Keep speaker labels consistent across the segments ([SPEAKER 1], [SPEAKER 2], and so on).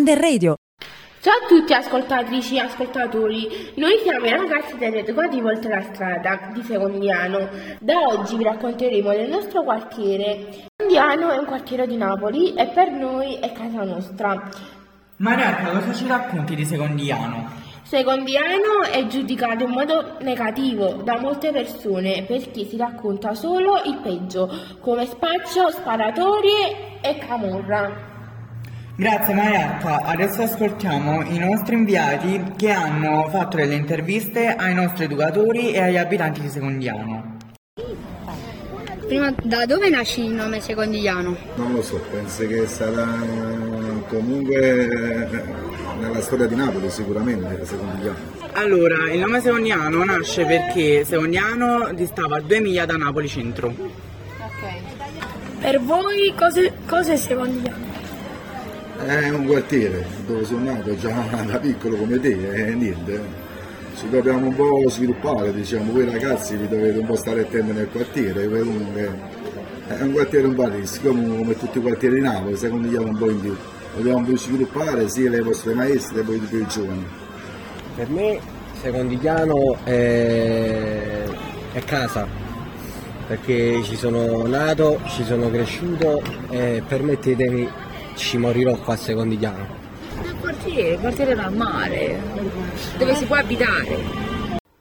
[SPEAKER 1] Under Radio.
[SPEAKER 2] Ciao a tutti ascoltatrici e ascoltatori, noi siamo i ragazzi dell'Educativo Oltre la Strada di Secondiano. Da oggi vi racconteremo del nostro quartiere. Secondiano è un quartiere di Napoli e per noi è casa nostra.
[SPEAKER 3] Marietta, cosa ci racconti di Secondiano?
[SPEAKER 2] Secondiano è giudicato in modo negativo da molte persone perché si racconta solo il peggio, come spaccio, sparatorie e camorra.
[SPEAKER 3] Grazie Marietta, adesso ascoltiamo i nostri inviati che hanno fatto delle interviste ai nostri educatori e agli abitanti di Secondiano.
[SPEAKER 4] Prima, da dove nasce il nome Secondigliano?
[SPEAKER 5] Non lo so, penso che sarà comunque nella storia di Napoli sicuramente Secondigliano.
[SPEAKER 3] Allora, il nome Secondiano nasce perché Secondiano distava a due miglia da Napoli centro.
[SPEAKER 4] Ok.
[SPEAKER 6] Per voi cos'è, cos'è Secondigliano?
[SPEAKER 5] È un quartiere dove sono nato già da piccolo come te e niente. Ci dobbiamo un po' sviluppare, diciamo, voi ragazzi vi dovete un po' stare attenti nel quartiere, è un quartiere un po' rischio, come, tutti i quartieri di Napoli, secondigliamo un po' in più. Dobbiamo più sviluppare sia le vostre maestre che i giovani.
[SPEAKER 7] Per me Secondigliano è, è casa, perché ci sono nato, ci sono cresciuto e permettetemi ci morirò qua a Secondigliano.
[SPEAKER 8] Un quartiere, un quartiere normale, dove si può abitare.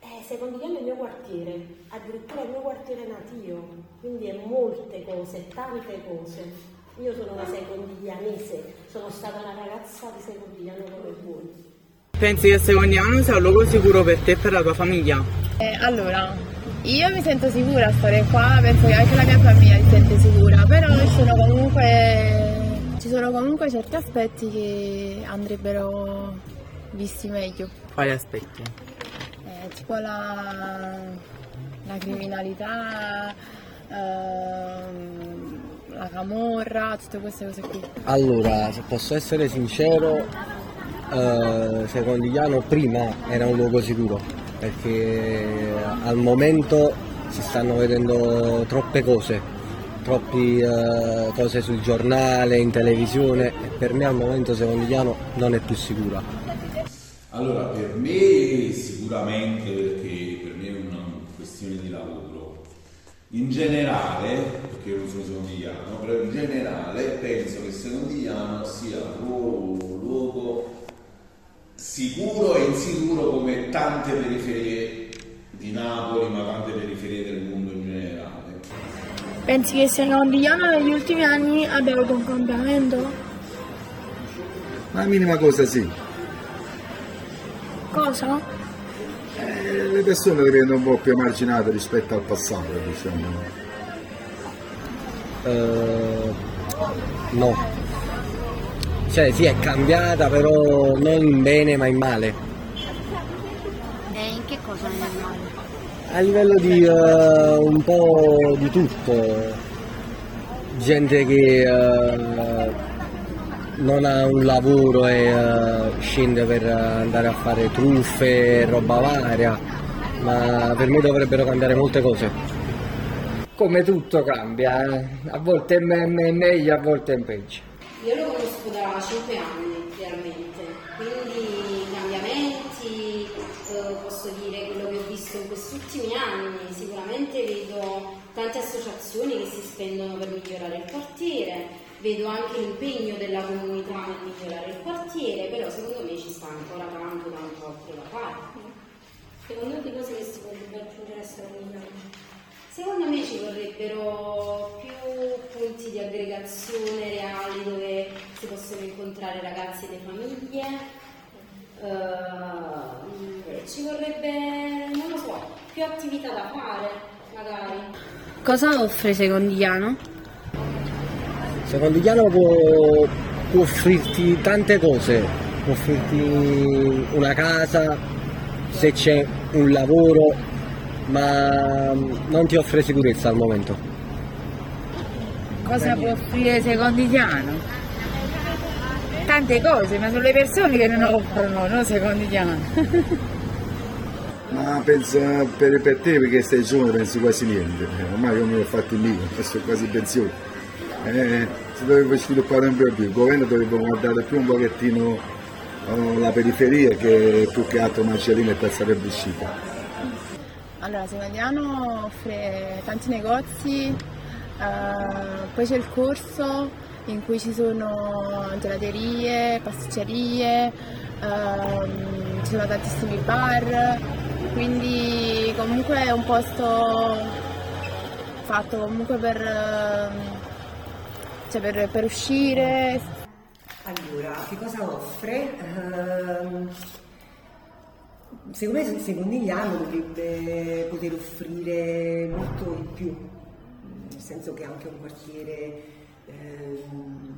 [SPEAKER 9] Eh, Secondigliano è il mio quartiere, addirittura il mio quartiere natio, quindi è molte cose, tante cose. Io sono una secondiglianese, sono stata una ragazza di Secondigliano come voi.
[SPEAKER 3] Pensi che Secondiano sia un luogo sicuro per te e per la tua famiglia?
[SPEAKER 10] Eh, allora, io mi sento sicura a stare qua, penso che anche la mia famiglia si sente sicura, però ci sono comunque, ci sono comunque certi aspetti che andrebbero visti meglio.
[SPEAKER 3] Quali aspetti?
[SPEAKER 10] Eh, tipo la, la criminalità, ehm, la camorra, tutte queste cose qui.
[SPEAKER 7] Allora, se posso essere sincero, eh, Secondigliano prima era un luogo sicuro, perché al momento si stanno vedendo troppe cose, troppe cose sul giornale, in televisione e per me al momento Secondigliano non è più sicura.
[SPEAKER 11] Allora, per me sicuramente perché per me è una questione di lavoro. In generale, perché io non sono secondigliano, però in generale penso che secondigliano sia un luogo sicuro e insicuro come tante periferie di Napoli, ma tante periferie del.
[SPEAKER 6] Pensi che Secondigliano negli ultimi anni abbia avuto un cambiamento?
[SPEAKER 5] Una minima cosa sì,
[SPEAKER 6] Cosa?
[SPEAKER 5] Eh, le persone le vedono un po' più emarginate rispetto al passato, diciamo.
[SPEAKER 7] Eh, no. Cioè sì è cambiata però non in bene ma in male.
[SPEAKER 4] In cosa è male?
[SPEAKER 7] A livello di eh, un po' di tutto. Gente che eh, non ha un lavoro e eh, scende per andare a fare truffe e roba varia, ma per me dovrebbero cambiare molte cose.
[SPEAKER 12] Come tutto cambia, eh. a volte è me- me- meglio, a volte è peggio.
[SPEAKER 9] Io lo conosco da 5 anni chiaramente, ultimi anni, sicuramente vedo tante associazioni che si spendono per migliorare il quartiere, vedo anche l'impegno della comunità nel migliorare il quartiere, però secondo me ci sta ancora tanto, tanto altro da fare. Secondo te cosa si potrebbe aggiungere a Secondigliano? Secondo me ci vorrebbero più punti di aggregazione reali dove si possono incontrare ragazzi e famiglie. Eh, ci vorrebbe, più attività da fare, magari.
[SPEAKER 4] Cosa offre Secondigliano?
[SPEAKER 7] Secondigliano può, può offrirti tante cose, può offrirti una casa, se c'è un lavoro, ma non ti offre sicurezza al momento.
[SPEAKER 8] Cosa può offrire Secondigliano? Tante cose, ma sono le persone che non offrono, no Secondigliano.
[SPEAKER 5] Ma penso per, per te perché sei giovane pensi quasi niente, Eh, ormai io mi ho fatti lì, adesso sono quasi pensione. Eh, si dovrebbe sviluppare un po' più, il governo dovrebbe guardare più un pochettino eh, la periferia che più che altro Marcellino e Piazza per uscita.
[SPEAKER 10] Allora, Secondiano offre tanti negozi, eh, poi c'è il corso in cui ci sono gelaterie, pasticcerie, ehm, ci sono tantissimi bar, quindi comunque è un posto fatto comunque per, ehm, cioè per, per uscire.
[SPEAKER 1] Allora, che cosa offre? Ehm, secondo me Secondigliano dovrebbe poter offrire molto di più, nel senso che è anche un quartiere ehm,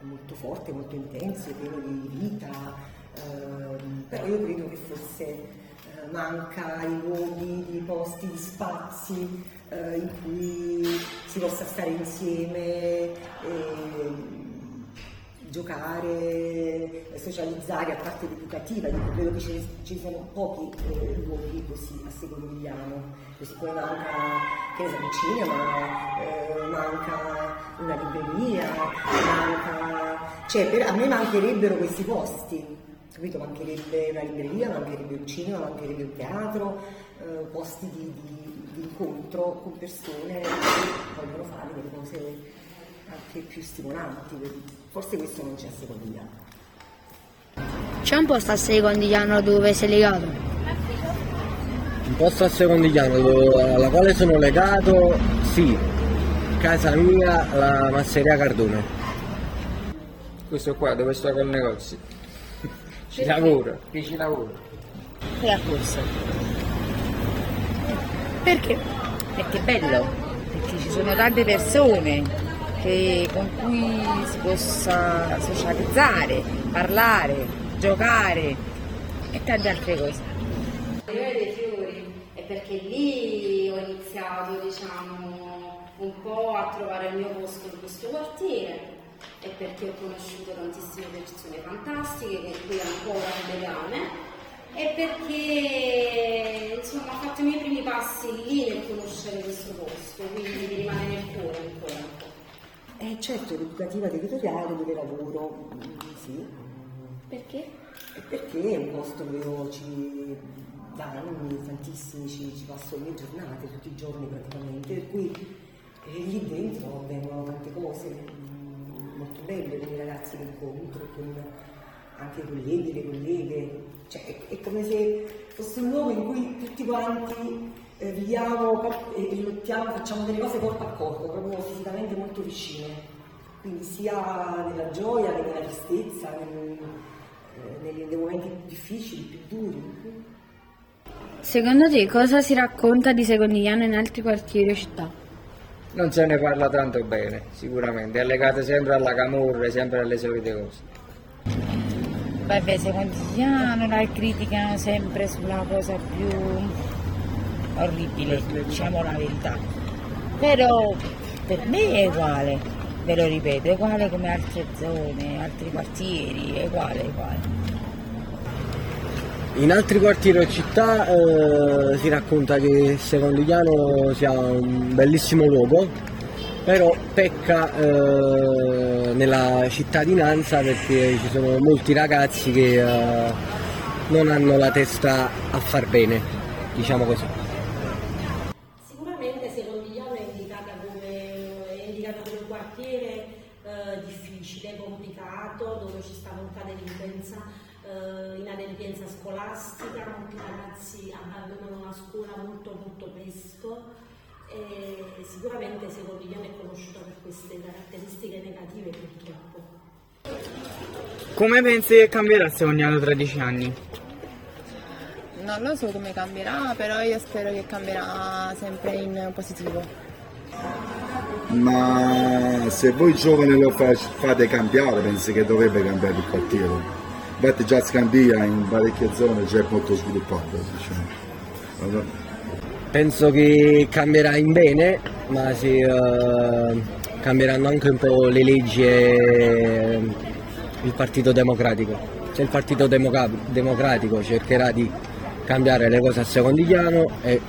[SPEAKER 1] molto forte, molto intenso, pieno di vita, ehm, però io credo che forse eh, manca i luoghi, i posti, gli spazi eh, in cui si possa stare insieme. E, giocare, socializzare a parte educativa, dico, credo che ci, ci sono pochi eh, luoghi così a Secondigliano, così poi manca, che ne so, un cinema, eh, manca una libreria, manca, cioè per, a me mancherebbero questi posti, capito? Mancherebbe una libreria, mancherebbe un cinema, mancherebbe un teatro, eh, posti di, di, di incontro con persone che vogliono fare delle cose anche più stimolanti, forse questo non c'è a Secondigliano.
[SPEAKER 4] C'è un posto a Secondigliano dove sei legato?
[SPEAKER 7] Un posto a Secondigliano dove- alla quale sono legato, sì, casa mia, la masseria Cardone.
[SPEAKER 12] Questo qua dove sto col negozio. Ci lavoro, qui ci lavoro.
[SPEAKER 8] A corso.
[SPEAKER 10] Perché?
[SPEAKER 8] Perché è bello, perché ci sono tante persone che- con cui si possa socializzare, parlare, giocare e tante altre cose.
[SPEAKER 9] Dei fiori è perché lì ho iniziato diciamo un po' a trovare il mio posto in questo quartiere e perché ho conosciuto tantissime persone fantastiche con cui ancora ho legame e perché insomma ho fatto i miei primi passi lì nel conoscere questo posto, quindi di rimanere nel cuore ancora un po'.
[SPEAKER 1] Eh certo, l'educativa territoriale dove lavoro, sì.
[SPEAKER 9] Perché?
[SPEAKER 1] Perché è un posto dove io ci da anni tantissimi ci, ci passo le mie giornate, tutti i giorni praticamente, per cui eh, lì dentro avvengono tante cose molto belle con i ragazzi che incontro, con anche i colleghi, le colleghe, cioè è, è come se fosse un luogo in cui tutti quanti eh, viviamo e, e lottiamo, facciamo delle cose corpo a corpo, proprio fisicamente molto vicine, quindi sia nella gioia che nella tristezza, nel- eh, nei, nei momenti più difficili, più duri.
[SPEAKER 4] Secondo te cosa si racconta di Secondigliano in altri quartieri o città?
[SPEAKER 12] Non se ne parla tanto bene, sicuramente. È legato sempre alla camorra, sempre alle solite cose.
[SPEAKER 8] Vabbè, secondigliano la criticano sempre sulla cosa più orribile, diciamo la verità. Però per me è uguale, ve lo ripeto, è uguale come altre zone, altri quartieri, è uguale, è uguale.
[SPEAKER 7] In altri quartieri o città eh, si racconta che Secondigliano sia un bellissimo luogo, però pecca eh, nella cittadinanza perché ci sono molti ragazzi che eh, non hanno la testa a far bene, diciamo così.
[SPEAKER 13] Ragazzi abbandonano la scuola molto molto presto e sicuramente Secondigliano è conosciuta per queste caratteristiche negative purtroppo.
[SPEAKER 3] Come pensi che cambierà Secondiano tra dieci anni?
[SPEAKER 10] Non lo so come cambierà, però io spero che cambierà sempre in positivo.
[SPEAKER 5] Ma se voi giovani lo fa- fate cambiare, pensi che dovrebbe cambiare il quartiere? Infatti già Scandia in parecchie zone già è molto sviluppato, diciamo. Allora,
[SPEAKER 7] Penso che cambierà in bene, ma si, eh, cambieranno anche un po' le leggi e il Partito Democratico. Se il Partito Democa- Democratico cercherà di cambiare le cose a Secondigliano e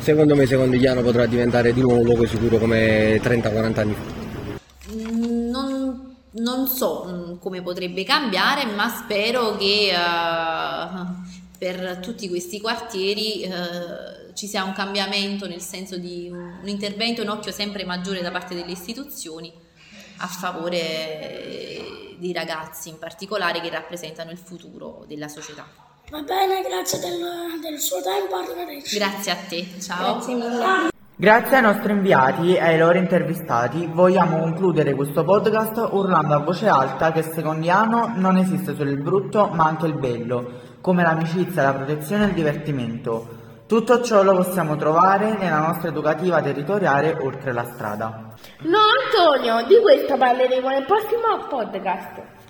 [SPEAKER 7] secondo me Secondigliano potrà diventare di nuovo un luogo sicuro come 30-40 anni fa.
[SPEAKER 14] non, non so mm, come potrebbe cambiare, ma spero che eh, per tutti questi quartieri eh, ci sia un cambiamento nel senso di un, un intervento, un occhio sempre maggiore da parte delle istituzioni a favore dei ragazzi in particolare che rappresentano il futuro della società.
[SPEAKER 6] Va bene, grazie del, del suo tempo, arrivederci.
[SPEAKER 14] Grazie a te, ciao.
[SPEAKER 6] Grazie mille.
[SPEAKER 3] Grazie ai nostri inviati e ai loro intervistati vogliamo concludere questo podcast urlando a voce alta che Secondiano non esiste solo il brutto ma anche il bello, come l'amicizia, la protezione e il divertimento. Tutto ciò lo possiamo trovare nella nostra educativa territoriale oltre la strada.
[SPEAKER 2] No Antonio, di questo parleremo nel prossimo podcast.